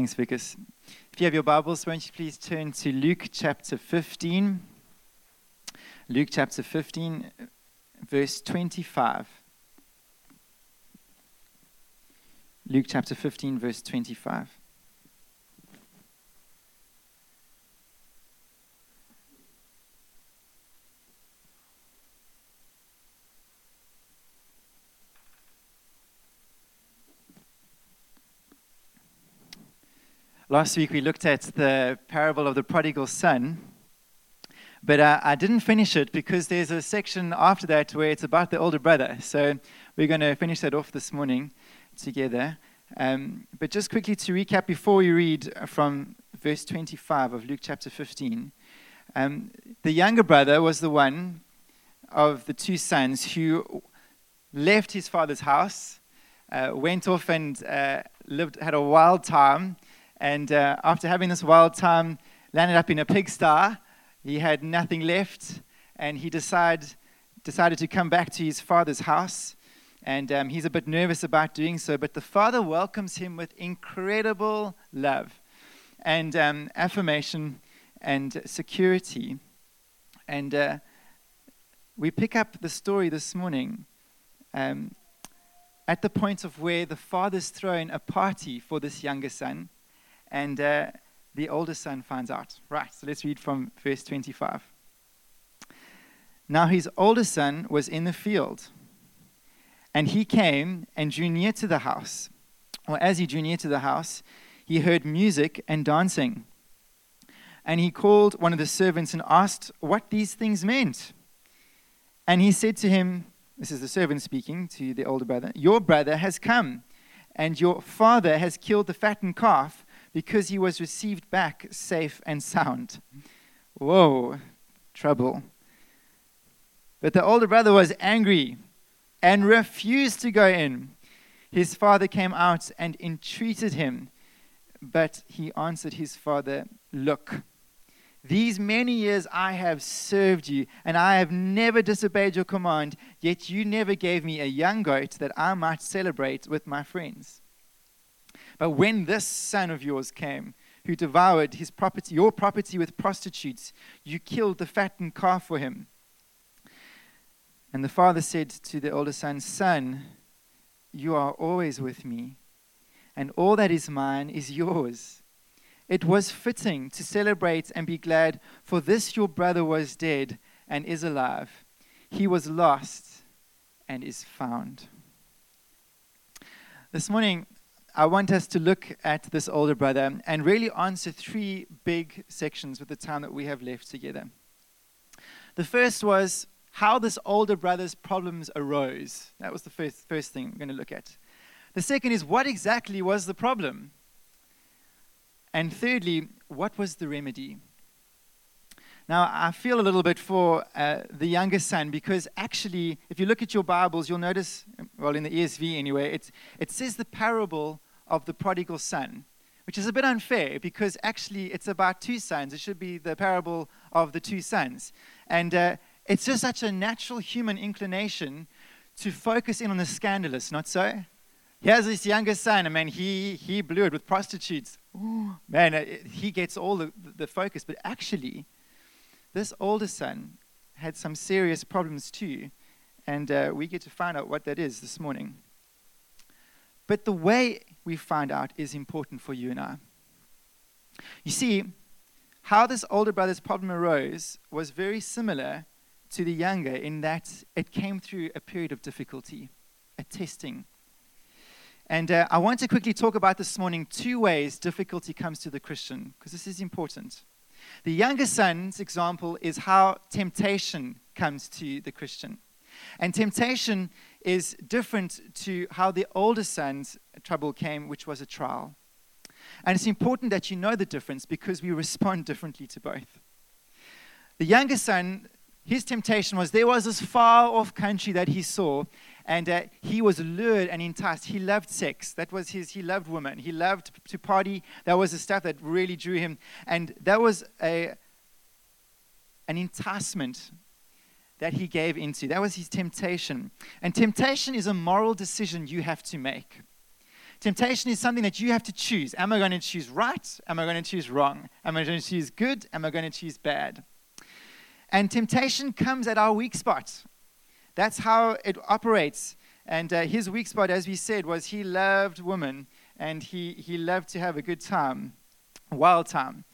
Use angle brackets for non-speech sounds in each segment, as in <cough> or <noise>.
Thanks, Vickers. If you have your Bibles, won't you please turn to Luke chapter 15? Luke chapter 15, verse 25. Luke chapter 15, verse 25. Last week we looked at the parable of the prodigal son, but uh, I didn't finish it because there's a section after that where it's about the older brother. So we're going to finish that off this morning together. Um, but just quickly to recap before we read from verse 25 of Luke chapter 15, um, the younger brother was the one of the two sons who left his father's house, uh, went off and uh, lived, had a wild time and uh, after having this wild time, landed up in a pigsty. He had nothing left, and he decide, decided to come back to his father's house. And um, he's a bit nervous about doing so, but the father welcomes him with incredible love and um, affirmation and security. And uh, we pick up the story this morning um, at the point of where the father's thrown a party for this younger son and uh, the older son finds out. Right, so let's read from verse 25. Now his older son was in the field, and he came and drew near to the house. Or as he drew near to the house, he heard music and dancing. And he called one of the servants and asked what these things meant. And he said to him, This is the servant speaking to the older brother, Your brother has come, and your father has killed the fattened calf because he was received back safe and sound. Whoa, trouble. But the older brother was angry and refused to go in. His father came out and entreated him, but he answered his father, Look, these many years I have served you, and I have never disobeyed your command, yet you never gave me a young goat that I might celebrate with my friends. But when this son of yours came, who devoured his property, your property with prostitutes, you killed the fattened calf for him. And the father said to the older son, Son, you are always with me, and all that is mine is yours. It was fitting to celebrate and be glad, for this your brother was dead and is alive. He was lost and is found. This morning, I want us to look at this older brother and really answer three big sections with the time that we have left together. The first was how this older brother's problems arose. That was the first, first thing we're going to look at. The second is what exactly was the problem? And thirdly, what was the remedy? Now, I feel a little bit for uh, the younger son because actually, if you look at your Bibles, you'll notice, well, in the ESV anyway, it, it says the parable of the prodigal son, which is a bit unfair because actually it's about two sons. It should be the parable of the two sons. And uh, it's just such a natural human inclination to focus in on the scandalous, not so? Here's this younger son, and man, he, he blew it with prostitutes. Ooh, man, uh, he gets all the, the focus. But actually, this older son had some serious problems too, and uh, we get to find out what that is this morning. But the way we find out is important for you and I. You see, how this older brother's problem arose was very similar to the younger in that it came through a period of difficulty, a testing. And uh, I want to quickly talk about this morning two ways difficulty comes to the Christian, because this is important. The younger son's example is how temptation comes to the Christian. And temptation is different to how the older son's trouble came, which was a trial. And it's important that you know the difference because we respond <laughs> differently to both. The younger son, his temptation was there was this far off country that he saw, and uh, he was lured and enticed. He loved sex. That was his, he loved women. He loved to party. That was the stuff that really drew him. And that was a, an enticement that he gave into. That was his temptation. And temptation is a moral decision you have to make. Temptation is something that you have to choose. Am I going to choose right? Am I going to choose wrong? Am I going to choose good? Am I going to choose bad? And temptation comes at our weak spot. That's how it operates. And uh, his weak spot, as we said, was he loved women and he, he loved to have a good time, wild time.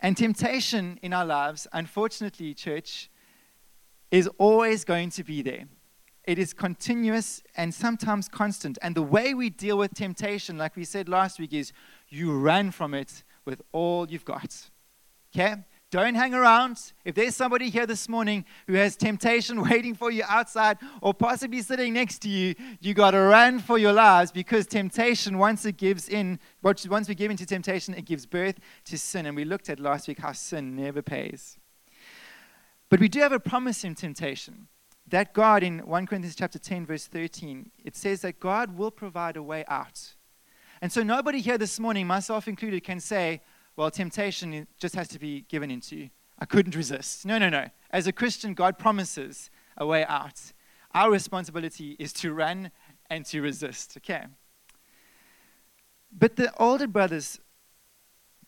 And temptation in our lives, unfortunately, church, is always going to be there. It is continuous and sometimes constant. And the way we deal with temptation, like we said last week, is you run from it with all you've got. Okay? Don't hang around. If there's somebody here this morning who has temptation <laughs> waiting for you outside or possibly sitting next to you, you got to run for your lives because temptation, once it gives in, once we give into temptation, it gives birth to sin. And we looked at last week how sin never pays. But we do have a promise in temptation that God, in 1 Corinthians chapter 10, verse 13, it says that God will provide a way out. And so nobody here this morning, myself included, can say, well, temptation just has to be given into. I couldn't resist. No, no, no. As a Christian, God promises a way out. Our responsibility is to run and to resist. Okay. But the older brother's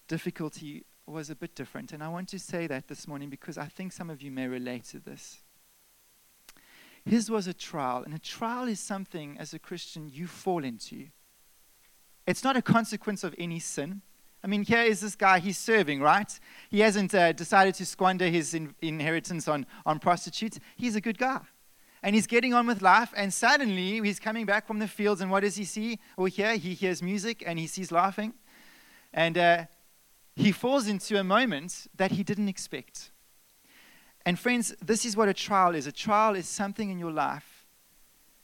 difficulty was a bit different. And I want to say that this morning because I think some of you may relate to this. His was a trial, and a trial is something as a Christian you fall into. It's not a consequence of any sin. I mean, here is this guy, he's serving, right? He hasn't uh, decided to squander his in- inheritance on, on prostitutes. He's a good guy. And he's getting on with life, and suddenly he's coming back from the fields, and what does he see or hear? He hears music and he sees laughing. And uh, he falls into a moment that he didn't expect. And friends, this is what a trial is. A trial is something in your life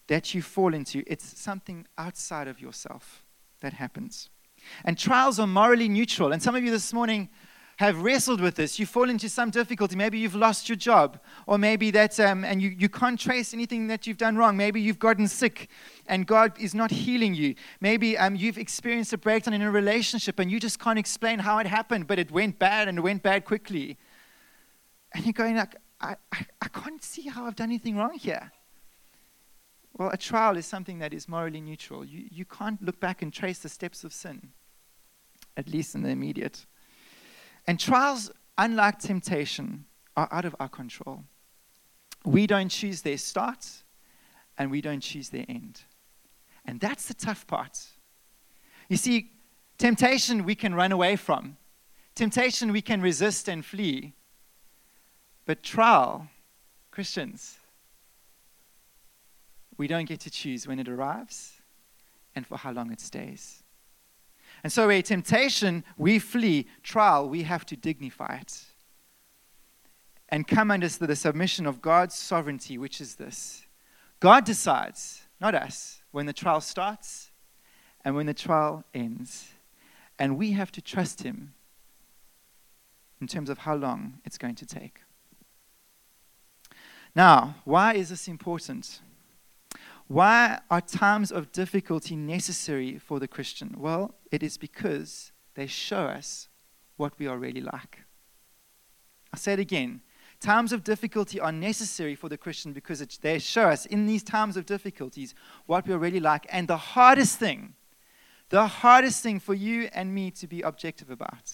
that you fall into, it's something outside of yourself that happens. And trials are morally neutral. And some of you this morning have wrestled with this. You fall into some difficulty. Maybe you've lost your job, or maybe that, um, and you, you can't trace anything that you've done wrong. Maybe you've gotten sick and God is not healing you. Maybe um, you've experienced a breakdown in a relationship and you just can't explain how it happened, but it went bad and it went bad quickly. And you're going like, I, I, I can't see how I've done anything wrong here. Well, a trial is something that is morally neutral. You, you can't look back and trace the steps of sin, at least in the immediate. And trials, unlike temptation, are out of our control. We don't choose their start, and we don't choose their end. And that's the tough part. You see, temptation we can run away from, temptation we can resist and flee. But trial, Christians, we don't get to choose when it arrives and for how long it stays. And so, a temptation, we flee. Trial, we have to dignify it. And come under the submission of God's sovereignty, which is this God decides, not us, when the trial starts and when the trial ends. And we have to trust Him in terms of how long it's going to take. Now, why is this important? Why are times of difficulty necessary for the Christian? Well, it is because they show us what we are really like. I'll say it again. Times of difficulty are necessary for the Christian because it, they show us in these times of difficulties what we are really like. And the hardest thing, the hardest thing for you and me to be objective about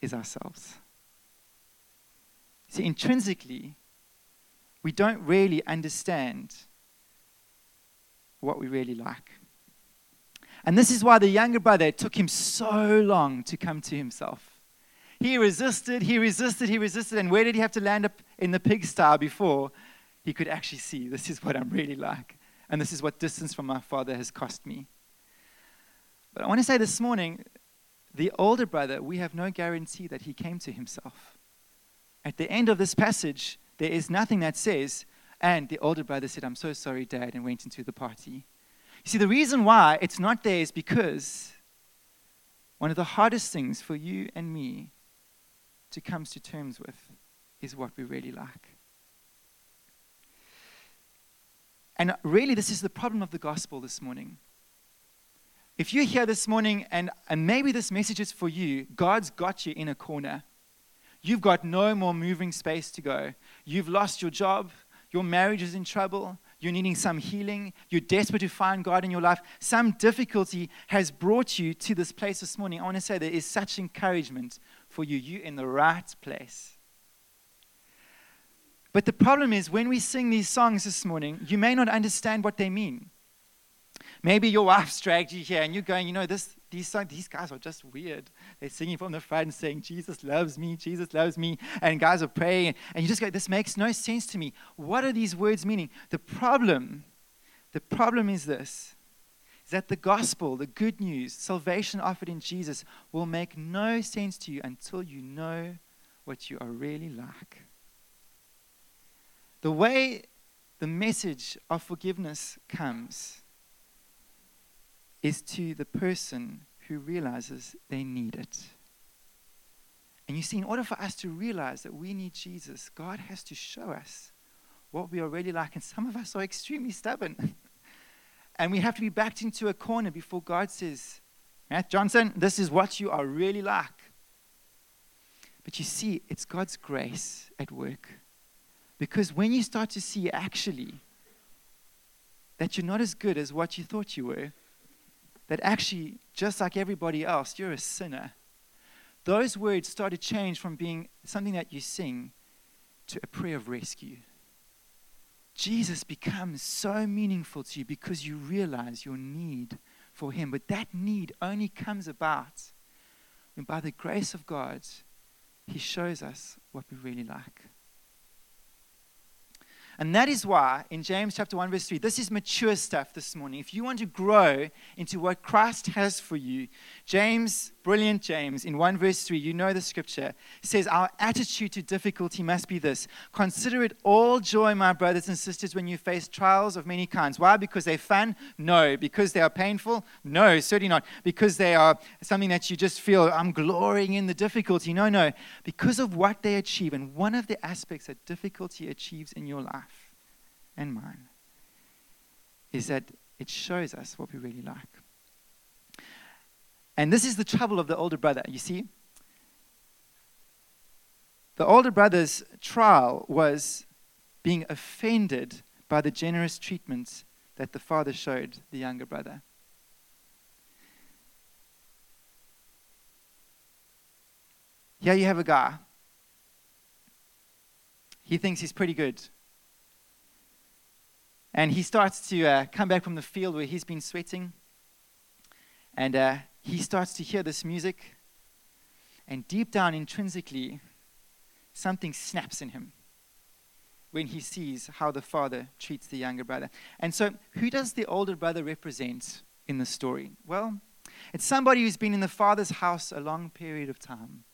is ourselves. See, intrinsically, we don't really understand what we really like. And this is why the younger brother took him so long to come to himself. He resisted, he resisted, he resisted, and where did he have to land up in the pigsty before he could actually see this is what I'm really like, and this is what distance from my father has cost me. But I want to say this morning the older brother, we have no guarantee that he came to himself. At the end of this passage, there is nothing that says and the older brother said, I'm so sorry, Dad, and went into the party. You see, the reason why it's not there is because one of the hardest things for you and me to come to terms with is what we really like. And really, this is the problem of the gospel this morning. If you're here this morning and, and maybe this message is for you, God's got you in a corner. You've got no more moving space to go. You've lost your job. Your marriage is in trouble. you're needing some healing, you're desperate to find God in your life, some difficulty has brought you to this place this morning, I want to say there is such encouragement for you. You're in the right place. But the problem is, when we sing these songs this morning, you may not understand what they mean. Maybe your wife's dragged you here and you're going, you know, this, these, these guys are just weird. They're singing from the front saying, Jesus loves me, Jesus loves me. And guys are praying. And you just go, this makes no sense to me. What are these words meaning? The problem, the problem is this is that the gospel, the good news, salvation offered in Jesus will make no sense to you until you know what you are really like. The way the message of forgiveness comes is to the person who realizes they need it. And you see, in order for us to realize that we need Jesus, God has to show us what we are really like. And some of us are extremely stubborn. <laughs> and we have to be backed into a corner before God says, Matt Johnson, this is what you are really like. But you see, it's God's grace at work. Because when you start to see actually that you're not as good as what you thought you were, that actually, just like everybody else, you're a sinner. Those words start to change from being something that you sing to a prayer of rescue. Jesus becomes so meaningful to you because you realize your need for Him. But that need only comes about when, by the grace of God, He shows us what we really like. And that is why in James chapter 1, verse 3, this is mature stuff this morning. If you want to grow into what Christ has for you, James, brilliant James, in 1 verse 3, you know the scripture, says, Our attitude to difficulty must be this Consider it all joy, my brothers and sisters, when you face trials of many kinds. Why? Because they're fun? No. Because they are painful? No, certainly not. Because they are something that you just feel, I'm glorying in the difficulty. No, no. Because of what they achieve. And one of the aspects that difficulty achieves in your life and mine is that it shows us what we really like. And this is the trouble of the older brother, you see? The older brother's trial was being offended by the generous treatment that the father showed the younger brother. Here you have a guy. He thinks he's pretty good. And he starts to uh, come back from the field where he's been sweating. And uh, he starts to hear this music. And deep down, intrinsically, something snaps in him when he sees how the father treats the younger brother. And so, who does the older brother represent in the story? Well, it's somebody who's been in the father's house a long period of time.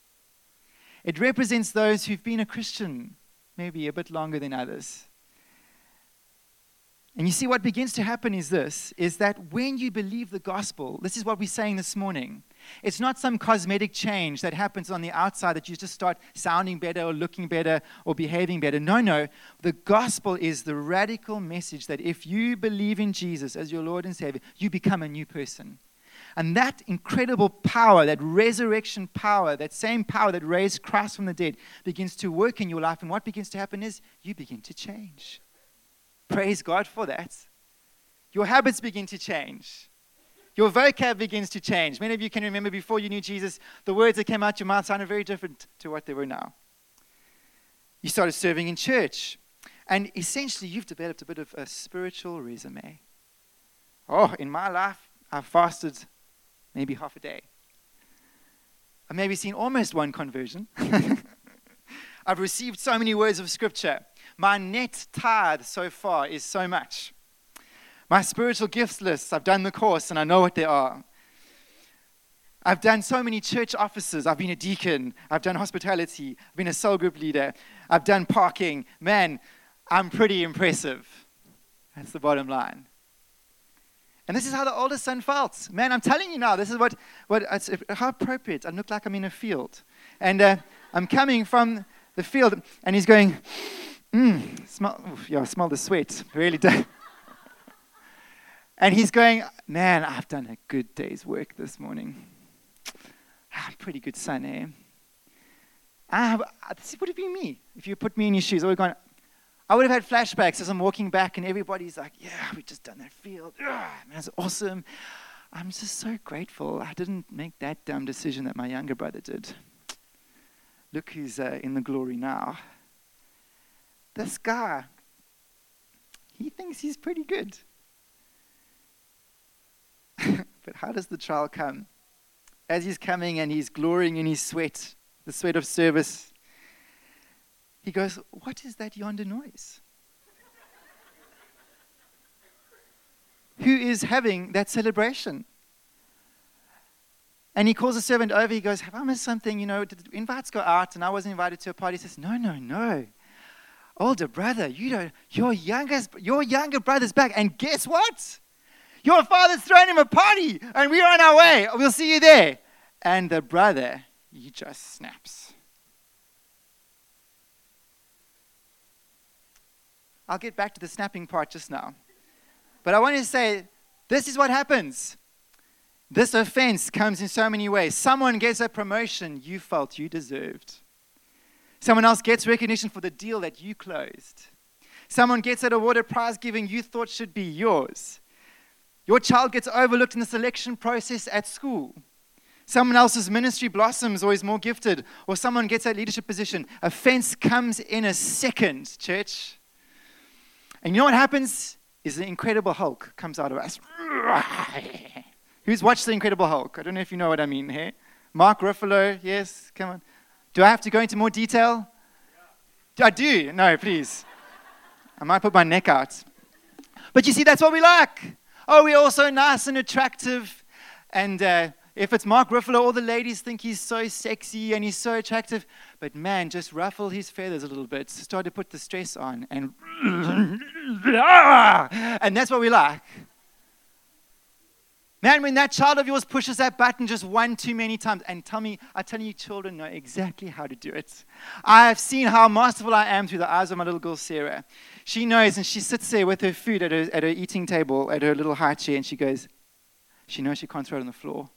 It represents those who've been a Christian maybe a bit longer than others. And you see, what begins to happen is this is that when you believe the gospel, this is what we're saying this morning. It's not some cosmetic change that happens on the outside that you just start sounding better or looking better or behaving better. No, no. The gospel is the radical message that if you believe in Jesus as your Lord and Savior, you become a new person. And that incredible power, that resurrection power, that same power that raised Christ from the dead, begins to work in your life. And what begins to happen is you begin to change. Praise God for that. Your habits begin to change. Your vocab begins to change. Many of you can remember before you knew Jesus, the words that came out your mouth sounded very different to what they were now. You started serving in church. And essentially, you've developed a bit of a spiritual resume. Oh, in my life, I've fasted maybe half a day. I've maybe seen almost one conversion. <laughs> I've received so many words of scripture. My net tithe so far is so much. My spiritual gifts list, I've done the course and I know what they are. I've done so many church offices. I've been a deacon. I've done hospitality. I've been a cell group leader. I've done parking. Man, I'm pretty impressive. That's the bottom line. And this is how the oldest son felt. Man, I'm telling you now, this is what, what how appropriate. I look like I'm in a field. And uh, I'm coming from the field, and he's going, Mmm, smell, yeah, smell the sweat. Really do. and he's going, Man, I've done a good day's work this morning. I'm pretty good son, eh? I have, this would have been me if you put me in your shoes. I would have gone, I would have had flashbacks as I'm walking back, and everybody's like, Yeah, we've just done that field. That's awesome. I'm just so grateful I didn't make that dumb decision that my younger brother did. Look who's uh, in the glory now. This guy, he thinks he's pretty good. <laughs> but how does the trial come? As he's coming and he's glorying in his sweat, the sweat of service, he goes, What is that yonder noise? <laughs> Who is having that celebration? And he calls a servant over. He goes, Have I missed something? You know, did invites go out and I wasn't invited to a party? He says, No, no, no. Older brother, you don't, your youngest, your younger brother's back. And guess what? Your father's throwing him a party and we're on our way. We'll see you there. And the brother, he just snaps. I'll get back to the snapping part just now. But I want to say this is what happens. This offense comes in so many ways. Someone gets a promotion you felt you deserved. Someone else gets recognition for the deal that you closed. Someone gets an awarded prize giving you thought should be yours. Your child gets overlooked in the selection process at school. Someone else's ministry blossoms or is more gifted, or someone gets that leadership position. Offense comes in a second, church. And you know what happens? Is the Incredible Hulk comes out of us. <laughs> Who's watched the Incredible Hulk? I don't know if you know what I mean here. Mark Ruffalo, yes, come on. Do I have to go into more detail? Yeah. I do. No, please. I might put my neck out. But you see, that's what we like. Oh, we're all so nice and attractive. And uh, if it's Mark Ruffalo, all the ladies think he's so sexy and he's so attractive. But man, just ruffle his feathers a little bit, start to put the stress on, and <coughs> and that's what we like. Man, when that child of yours pushes that button just one too many times, and tell me, I tell you, children know exactly how to do it. I have seen how masterful I am through the eyes of my little girl, Sarah. She knows, and she sits there with her food at her, at her eating table, at her little high chair, and she goes, she knows she can't throw it on the floor.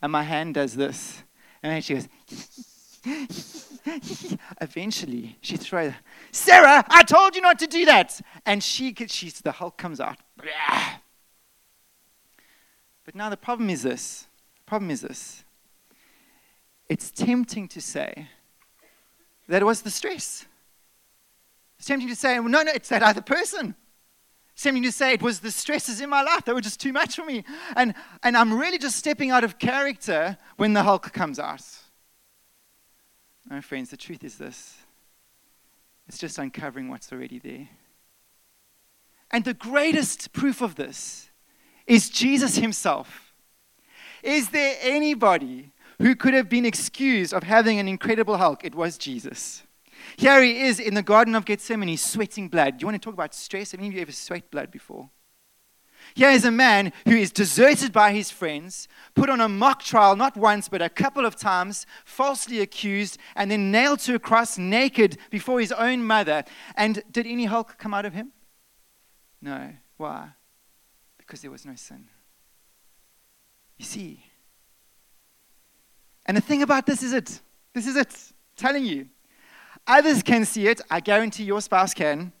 And my hand does this. And then she goes, <laughs> Eventually, she throws, Sarah, I told you not to do that. And she, she's, the Hulk comes out. But now the problem is this. The problem is this. It's tempting to say that it was the stress. It's tempting to say, well, no, no, it's that other person. It's tempting to say it was the stresses in my life that were just too much for me. And, and I'm really just stepping out of character when the Hulk comes out. No, friends, the truth is this it's just uncovering what's already there. And the greatest proof of this is Jesus himself. Is there anybody who could have been excused of having an incredible Hulk? It was Jesus. Here he is in the Garden of Gethsemane, sweating blood. Do you want to talk about stress? Have any of you ever sweat blood before? Here is a man who is deserted by his friends, put on a mock trial not once but a couple of times, falsely accused, and then nailed to a cross naked before his own mother. And did any Hulk come out of him? No. Why? Because there was no sin. You see. And the thing about this is it. This is it. I'm telling you. Others can see it. I guarantee your spouse can.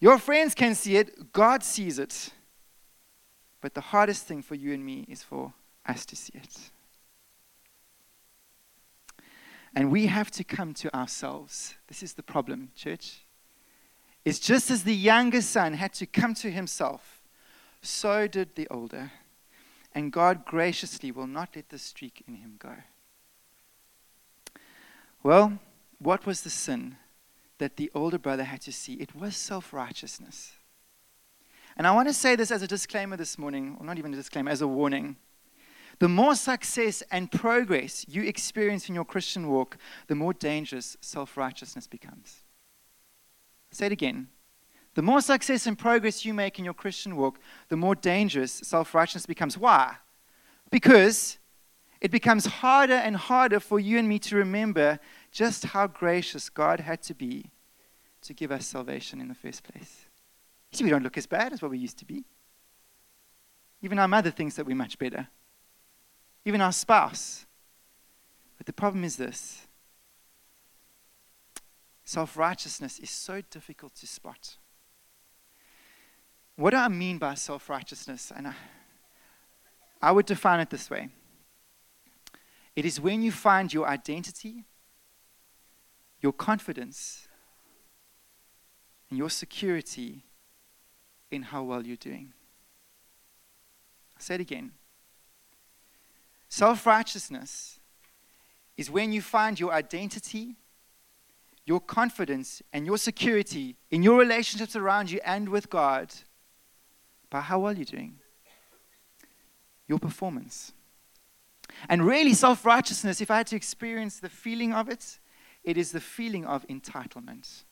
Your friends can see it. God sees it. But the hardest thing for you and me is for us to see it. And we have to come to ourselves. This is the problem, church. It's just as the younger son had to come to himself, so did the older. And God graciously will not let the streak in him go. Well, what was the sin that the older brother had to see? It was self righteousness. And I want to say this as a disclaimer this morning, or not even a disclaimer, as a warning. The more success and progress you experience in your Christian walk, the more dangerous self righteousness becomes. Say it again. The more success and progress you make in your Christian walk, the more dangerous self righteousness becomes. Why? Because it becomes harder and harder for you and me to remember just how gracious God had to be to give us salvation in the first place. You see, we don't look as bad as what we used to be. Even our mother thinks that we're much better, even our spouse. But the problem is this self righteousness is so difficult to spot. What do I mean by self righteousness? And I, I would define it this way it is when you find your identity, your confidence, and your security in how well you're doing. I'll say it again. Self righteousness is when you find your identity, your confidence, and your security in your relationships around you and with God by how well you're doing, your performance. And really, self righteousness, if I had to experience the feeling of it, it is the feeling of entitlement.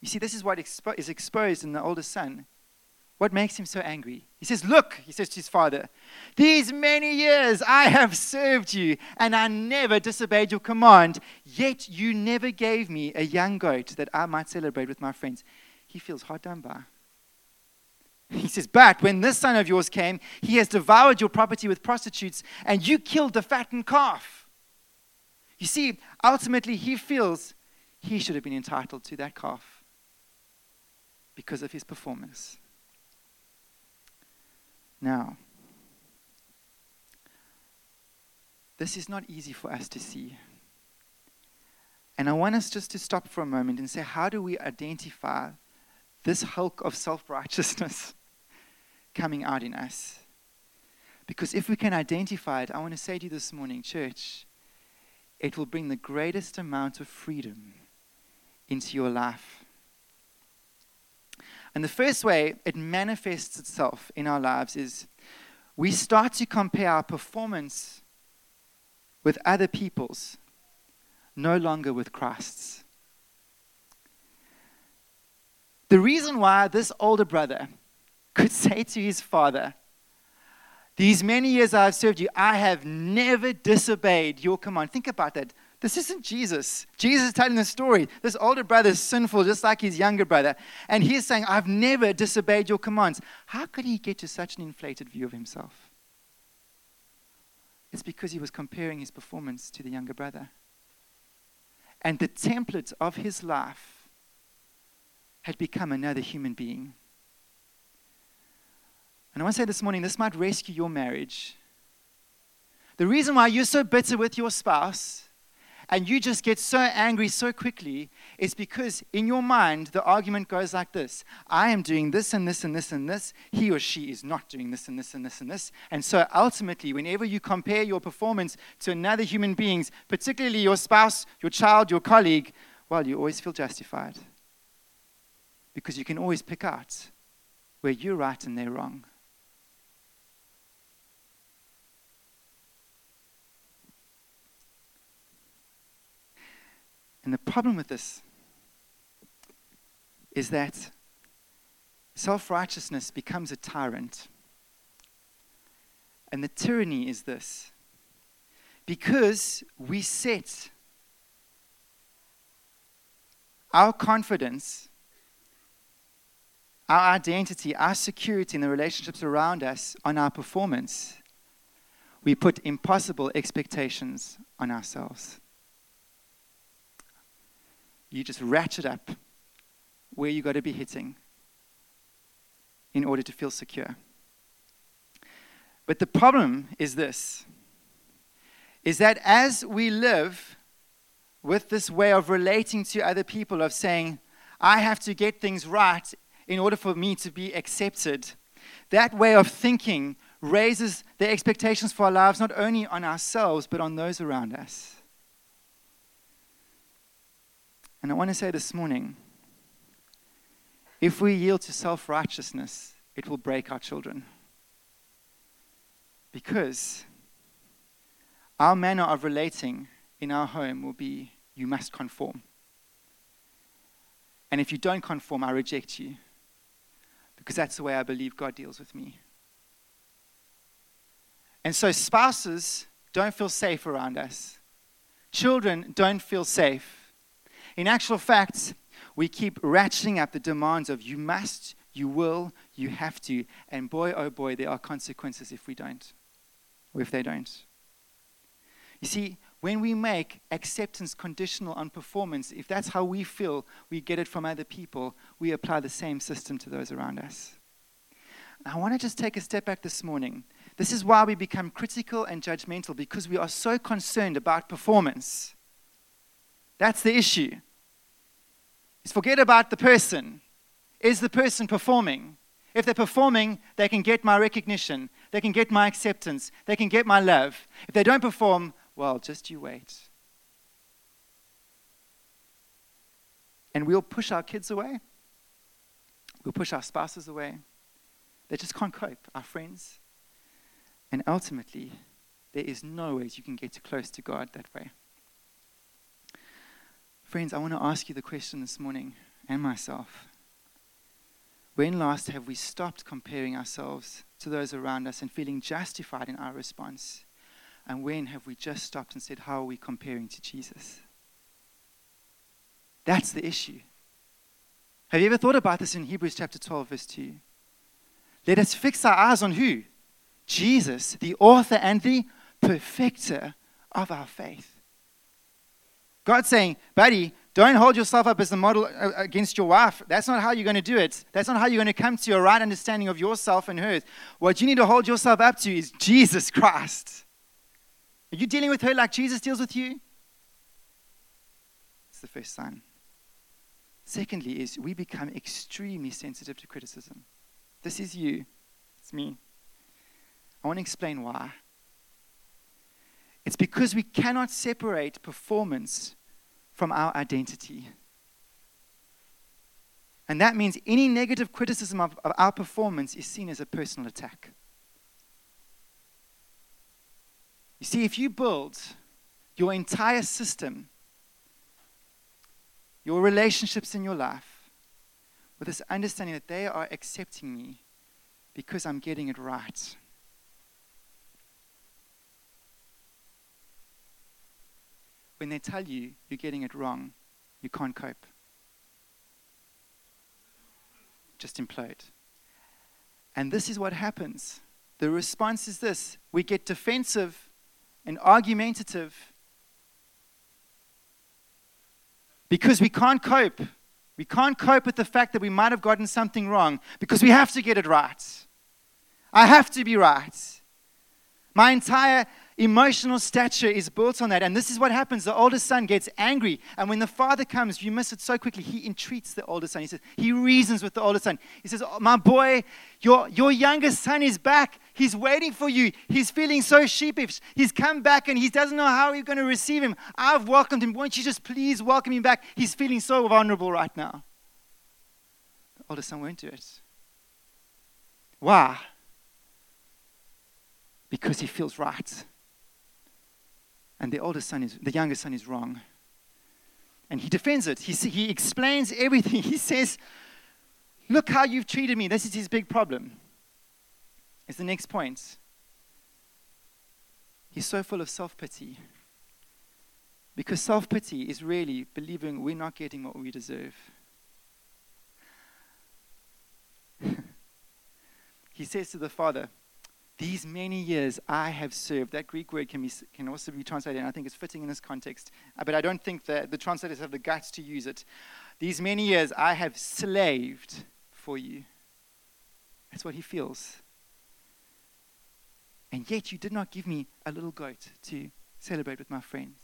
You see, this is what expo- is exposed in the older son. What makes him so angry? He says, Look, he says to his father, these many years I have served you, and I never disobeyed your command, yet you never gave me a young goat that I might celebrate with my friends. He feels hard done by. He says, But when this son of yours came, he has devoured your property with prostitutes, and you killed the fattened calf. You see, ultimately, he feels he should have been entitled to that calf because of his performance. Now, this is not easy for us to see. And I want us just to stop for a moment and say, how do we identify this hulk of self righteousness <laughs> coming out in us? Because if we can identify it, I want to say to you this morning, church, it will bring the greatest amount of freedom into your life. And the first way it manifests itself in our lives is we start to compare our performance with other people's, no longer with Christ's. The reason why this older brother could <laughs> say to his father, These many years I have served you, I have never disobeyed your command. Think about that. This isn't Jesus. Jesus is telling the story. This older brother is sinful, just like his younger brother. And he's saying, I've never disobeyed your commands. How could he get to such an inflated view of himself? It's because he was comparing his performance to the younger brother. And the template of his life had become another human being. And I want to say this morning this might rescue your marriage. The reason why you're so bitter with your spouse and you just get so angry so quickly it's because in your mind the argument goes like this I am doing this and this and this and this. He or she is not doing this and this and this and this. And so ultimately, whenever you compare your performance to another human being's, particularly your spouse, your child, your colleague, well, you always feel justified. Because you can always pick out where you're right and they're wrong. And the problem with this is that self righteousness becomes a tyrant. And the tyranny is this because we set our confidence, our identity, our security in the relationships around us on our performance, we put impossible expectations on ourselves you just ratchet up where you got to be hitting in order to feel secure. But the problem is this is that as we live with this way of relating to other people, of saying, I have to get things right in order for me to be accepted, that way of thinking raises the expectations for our lives not only on ourselves, but on those around us. And I want to say this morning if we yield to self righteousness, it will break our children. Because our manner of relating in our home will be you must conform. And if you don't conform, I reject you. Because that's the way I believe God deals with me. And so spouses don't feel safe around us. Children don't feel safe in actual fact, we keep ratcheting up the demands of you must, you will, you have to. And boy, oh boy, there are consequences if we don't, or if they don't. You see, when we make acceptance conditional on performance, if that's how we feel we get it from other people, we apply the same system to those around us. I want to just take a step back this morning. This is why we become critical and judgmental because we are so concerned about performance. That's the issue. Is forget about the person. Is the person performing? If they're performing, they can get my recognition, they can get my acceptance, they can get my love. If they don't perform, well, just you wait. And we'll push our kids away, we'll push our spouses away. They just can't cope, our friends. And ultimately, there is no ways you can get too close to God that way. Friends, I want to ask you the question this morning and myself. When last have we stopped comparing ourselves to those around us and feeling justified in our response? And when have we just stopped and said, How are we comparing to Jesus? That's the issue. Have you ever thought about this in Hebrews chapter 12, verse 2? Let us fix our eyes on who? Jesus, the author and the perfecter of our faith. God's saying, buddy, don't hold yourself up as the model uh, against your wife. That's not how you're going to do it. That's not how you're going to come to a right understanding of yourself and hers. What you need to hold yourself up to is Jesus Christ. Are you dealing with her like Jesus deals with you? It's the first sign. Secondly, is we become extremely sensitive to criticism. This is you, it's me. I want to explain why. It's because we cannot separate performance from our identity. And that means any negative criticism of, of our performance is seen as a personal attack. You see, if you build your entire system, your relationships in your life, with this understanding that they are accepting me because I'm getting it right. When they tell you you're getting it wrong, you can't cope. Just implode. And this is what happens. The response is this we get defensive and argumentative because we can't cope. We can't cope with the fact that we might have gotten something wrong because we have to get it right. I have to be right. My entire emotional stature is built on that. And this is what happens. The oldest son gets angry. And when the father comes, you miss it so quickly. He entreats the oldest son. He says, he reasons with the oldest son. He says, oh, My boy, your, your youngest son is back. He's waiting for you. He's feeling so sheepish. He's come back and he doesn't know how you're going to receive him. I've welcomed him. Won't you just please welcome him back? He's feeling so vulnerable right now. The oldest son won't do it. Why? Because he feels right and the oldest son is the youngest son is wrong. And he defends it. He, he explains everything. <laughs> He says look how you've treated me. This is his big problem. Is the next point. He's so full of self-pity. Because self-pity is really believing we're not getting what we deserve. <laughs> He says to the father these many years I have served. That Greek word can, be, can also be translated, and I think it's fitting in this context, uh, but I don't think that the translators have the guts to use it. These many years I have slaved for you. That's what he feels. And yet you did not give me a little goat to celebrate with my friends.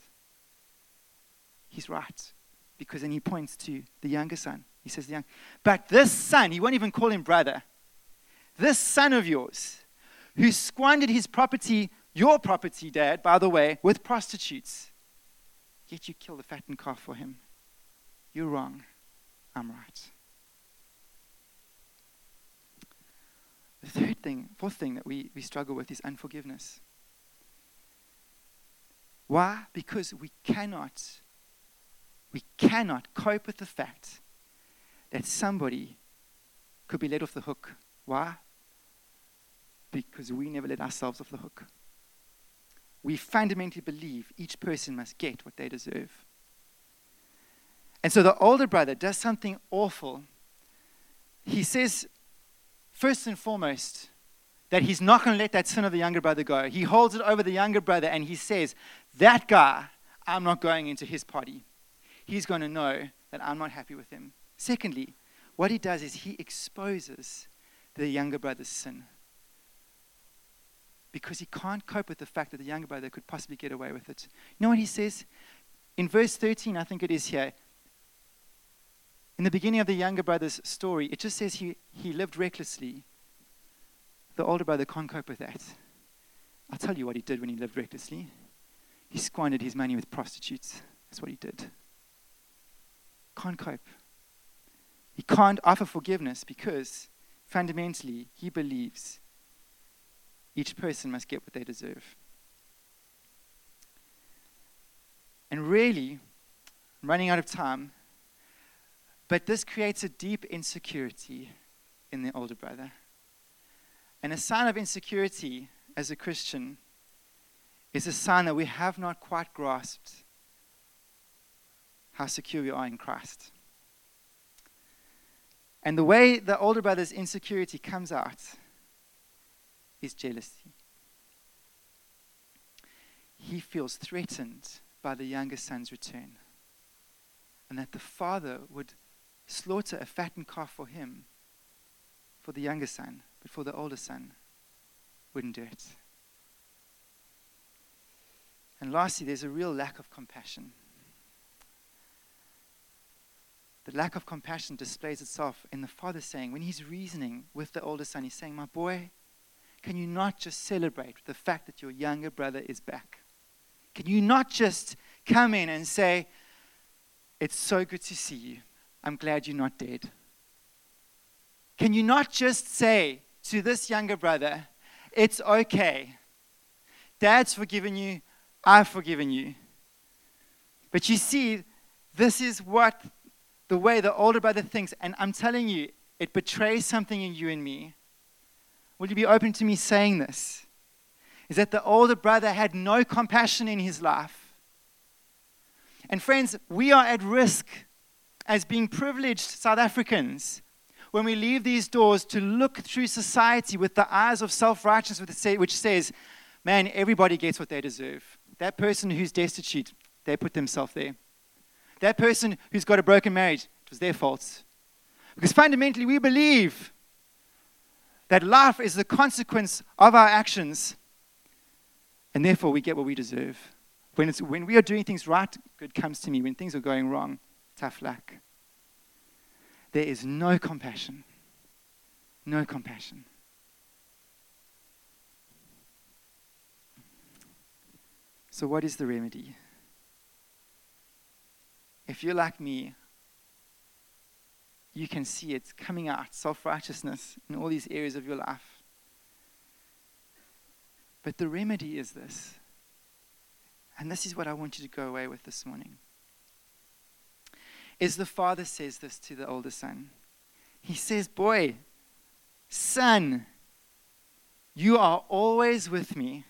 He's right. Because then he points to the younger son. He says, the young, But this son, he won't even call him brother. This son of yours, who squandered his property, your property, Dad, by the way, with prostitutes. Yet you kill the fattened calf for him. You're wrong. I'm right. The third thing, fourth thing that we, we struggle with is unforgiveness. Why? Because we cannot, we cannot cope with the fact that somebody could be let off the hook. Why? Because we never let ourselves off the hook. We fundamentally believe each person must get what they deserve. And so the older brother does something awful. He says, first and foremost, that he's not going to let that sin of the younger brother go. He holds it over the younger brother and he says, that guy, I'm not going into his party. He's going to know that I'm not happy with him. Secondly, what he does is he exposes the younger brother's sin. Because he can't cope with the fact that the younger brother could possibly get away with it. You know what he says? In verse 13, I think it is here. In the beginning of the younger brother's story, it just says he, he lived recklessly. The older brother can't cope with that. I'll tell you what he did when he lived recklessly. He squandered his money with prostitutes. That's what he did. Can't cope. He can't offer forgiveness because fundamentally he believes each person must get what they deserve. And really, I'm running out of time, but this creates a deep insecurity in the older brother. And a sign of insecurity as a Christian is a sign that we have not quite grasped how secure we are in Christ. And the way the older brother's insecurity comes out is jealousy. He feels threatened by the younger son's return, and that the father would slaughter a fattened calf for him, for the younger son, but for the older son, wouldn't do it. And lastly, there's a real lack of compassion. The lack of compassion displays itself in the father saying, when he's reasoning with the older son, he's saying, My boy, can you not just celebrate the fact that your younger brother is back? Can you not just come in and say, It's so good to see you. I'm glad you're not dead? Can you not just say to this younger brother, It's okay. Dad's forgiven you. I've forgiven you. But you see, this is what the way the older brother thinks, and I'm telling you, it betrays something in you and me. Will you be open to me saying this? Is that the older brother had no compassion in his life. And friends, we are at risk as being privileged South Africans when we leave these doors to look through society with the eyes of self righteousness, which says, man, everybody gets what they deserve. That person who's destitute, they put themselves there. That person who's got a broken marriage, it was their fault. Because fundamentally, we believe that life is the consequence of our actions, and therefore we get what we deserve. When, it's, when we are doing things right, good comes to me. When things are going wrong, tough luck. There is no compassion. No compassion. So, what is the remedy? If you're like me, you can see it coming out self righteousness in all these areas of your life. But the remedy is this. And this is what I want you to go away with this morning. Is the father says this to the older son. He says, Boy, son, you are always with me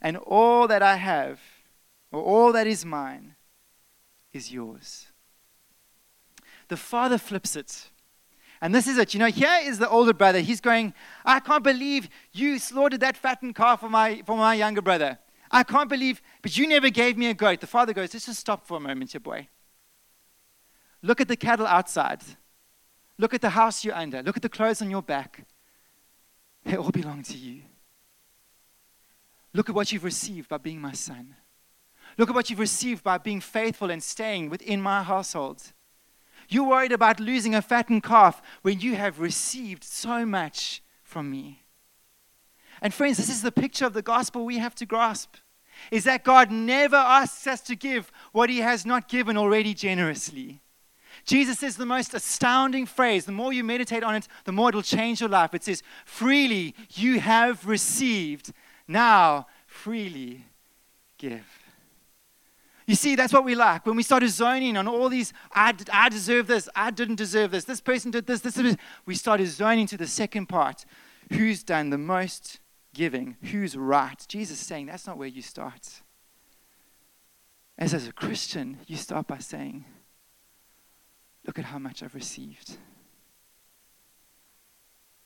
and all that I have, or all that is mine, is yours. The father flips it. And this is it. You know, here is the older brother. He's going, I can't believe you slaughtered that fattened calf for my, for my younger brother. I can't believe, but you never gave me a goat. The father goes, Let's just stop for a moment, your boy. Look at the cattle outside. Look at the house you're under. Look at the clothes on your back. They all belong to you. Look at what you've received by being my son. Look at what you've received by being faithful and staying within my household. You're worried about losing a fattened calf when you have received so much from me. And friends, this is the picture of the gospel we have to grasp. Is that God never asks us to give what he has not given already generously. Jesus says the most astounding phrase. The more you meditate on it, the more it'll change your life. It says, Freely you have received, now freely give. You see, that's what we like. When we started zoning on all these, I, I deserve this, I didn't deserve this, this person did this, this, this, we started zoning to the second part. Who's done the most giving? Who's right? Jesus saying that's not where you start. As as a Christian, you start by saying, Look at how much I've received.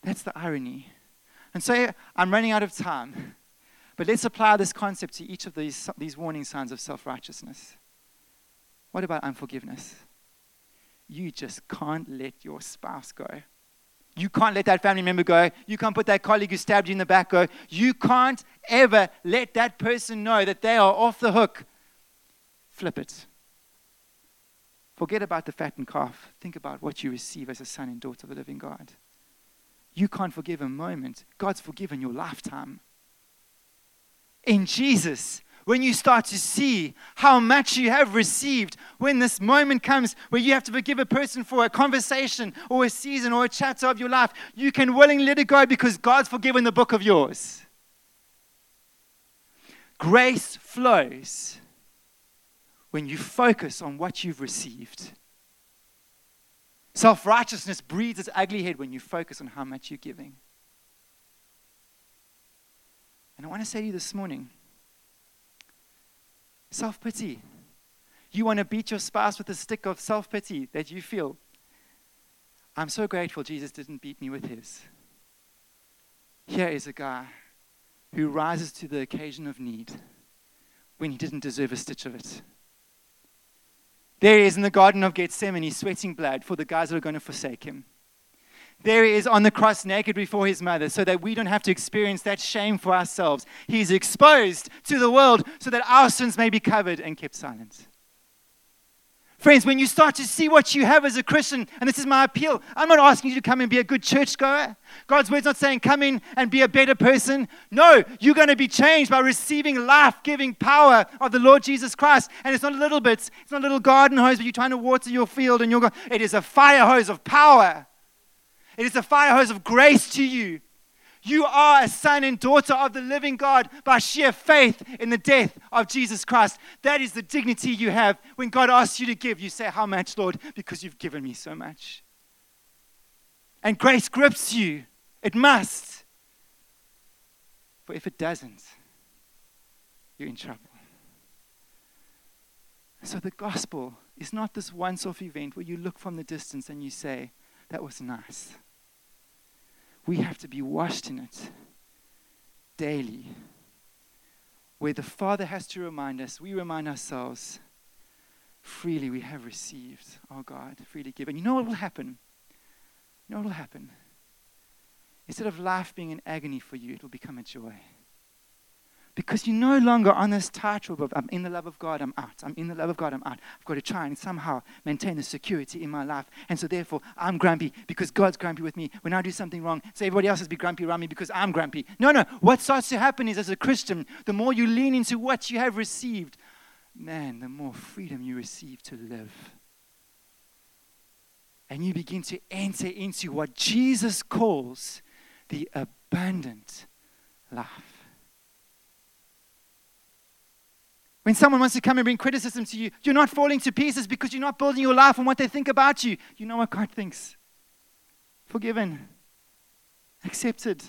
That's the irony. And so I'm running out of time. But let's apply this concept to each of these, these warning signs of self righteousness. What about unforgiveness? You just can't let your spouse go. You can't let that family member go. You can't put that colleague who stabbed you in the back go. You can't ever let that person know that they are off the hook. Flip it. Forget about the fattened calf. Think about what you receive as a son and daughter of the living God. You can't forgive a moment. God's forgiven your lifetime. In Jesus, when you start to see how much you have received, when this moment comes where you have to forgive a person for a conversation or a season or a chapter of your life, you can willingly let it go because God's forgiven the book of yours. Grace flows when you focus on what you've received. Self righteousness breeds its ugly head when you focus on how much you're giving. And I want to say to you this morning self pity. You want to beat your spouse with a stick of self pity that you feel. I'm so grateful Jesus didn't beat me with his. Here is a guy who rises to the occasion of need when he didn't deserve a stitch of it. There he is in the Garden of Gethsemane, sweating blood for the guys that are going to forsake him. There he is on the cross naked before his mother so that we don't have to experience that shame for ourselves. He's exposed to the world so that our sins may be covered and kept silent. Friends, when you start to see what you have as a Christian, and this is my appeal, I'm not asking you to come and be a good churchgoer. God's word's not saying come in and be a better person. No, you're going to be changed by receiving life giving power of the Lord Jesus Christ. And it's not a little bit, it's not a little garden hose where you're trying to water your field and you're going, it is a fire hose of power. It is a fire hose of grace to you you are a son and daughter of the living God by sheer faith in the death of Jesus Christ. That is the dignity you have when God asks you to give. You say, How much, Lord? Because you've given me so much. And grace grips you. It must. For if it doesn't, you're in trouble. So the gospel is not this once off event where you look from the distance and you say, That was nice we have to be washed in it daily. Where the Father has to remind us, we remind ourselves freely we have received, oh God, freely given. You know what will happen? You know what will happen? Instead of life being an agony for you, it will become a joy. Because you're no longer on this tightrope of I'm in the love of God, I'm out. I'm in the love of God, I'm out. I've got to try and somehow maintain the security in my life. And so therefore I'm grumpy because God's grumpy with me. When I do something wrong, so everybody else has to be grumpy around me because I'm grumpy. No, no. What starts to happen is as a Christian, the more you lean into what you have received, man, the more freedom you receive to live. And you begin to enter into what Jesus calls the abundant life. When someone wants to come and bring criticism to you, you're not falling to pieces because you're not building your life on what they think about you. You know what God thinks. Forgiven, accepted.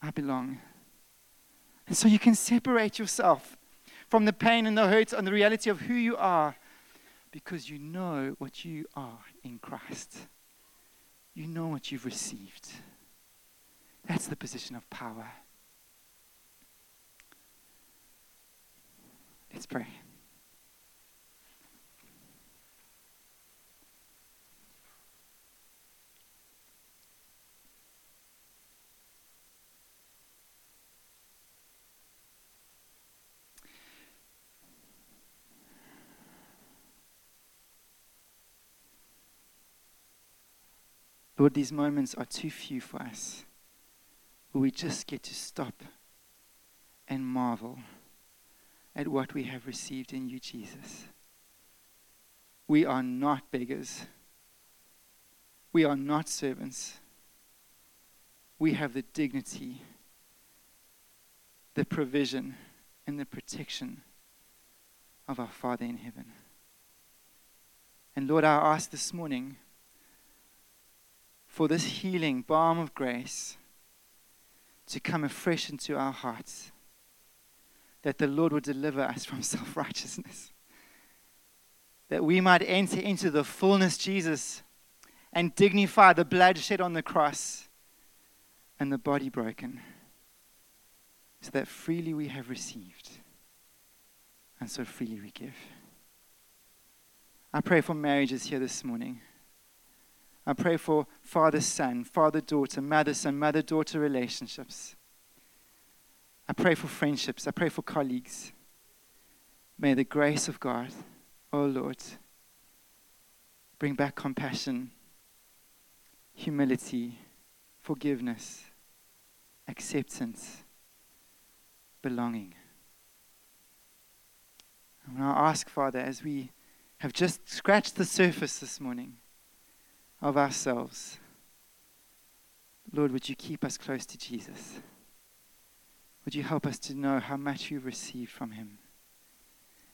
I belong. And so you can separate yourself from the pain and the hurt and the reality of who you are because you know what you are in Christ. You know what you've received. That's the position of power. Let's pray. Lord, these moments are too few for us we just get to stop and marvel at what we have received in you, Jesus. We are not beggars. We are not servants. We have the dignity, the provision, and the protection of our Father in heaven. And Lord, I ask this morning for this healing balm of grace to come afresh into our hearts that the Lord would deliver us from <laughs> self righteousness. That we might enter into the fullness, Jesus, and dignify the blood shed on the cross and the body broken. so that freely we have received, and so freely we give. I pray for marriages here this morning. I pray for father son, father daughter, mother son, mother daughter relationships. I pray for friendships. I pray for colleagues. May the grace of God, oh Lord, bring back compassion, humility, forgiveness, acceptance, belonging. And I ask, Father, as we have just scratched the surface this morning of ourselves, Lord, would you keep us close to Jesus? Would you help us to know how much we've received from him?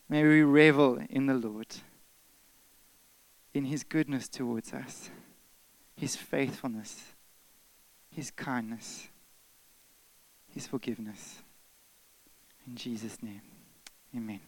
May we revel in the Lord, in his goodness towards us, his faithfulness, his kindness, his forgiveness. In Jesus' name, amen.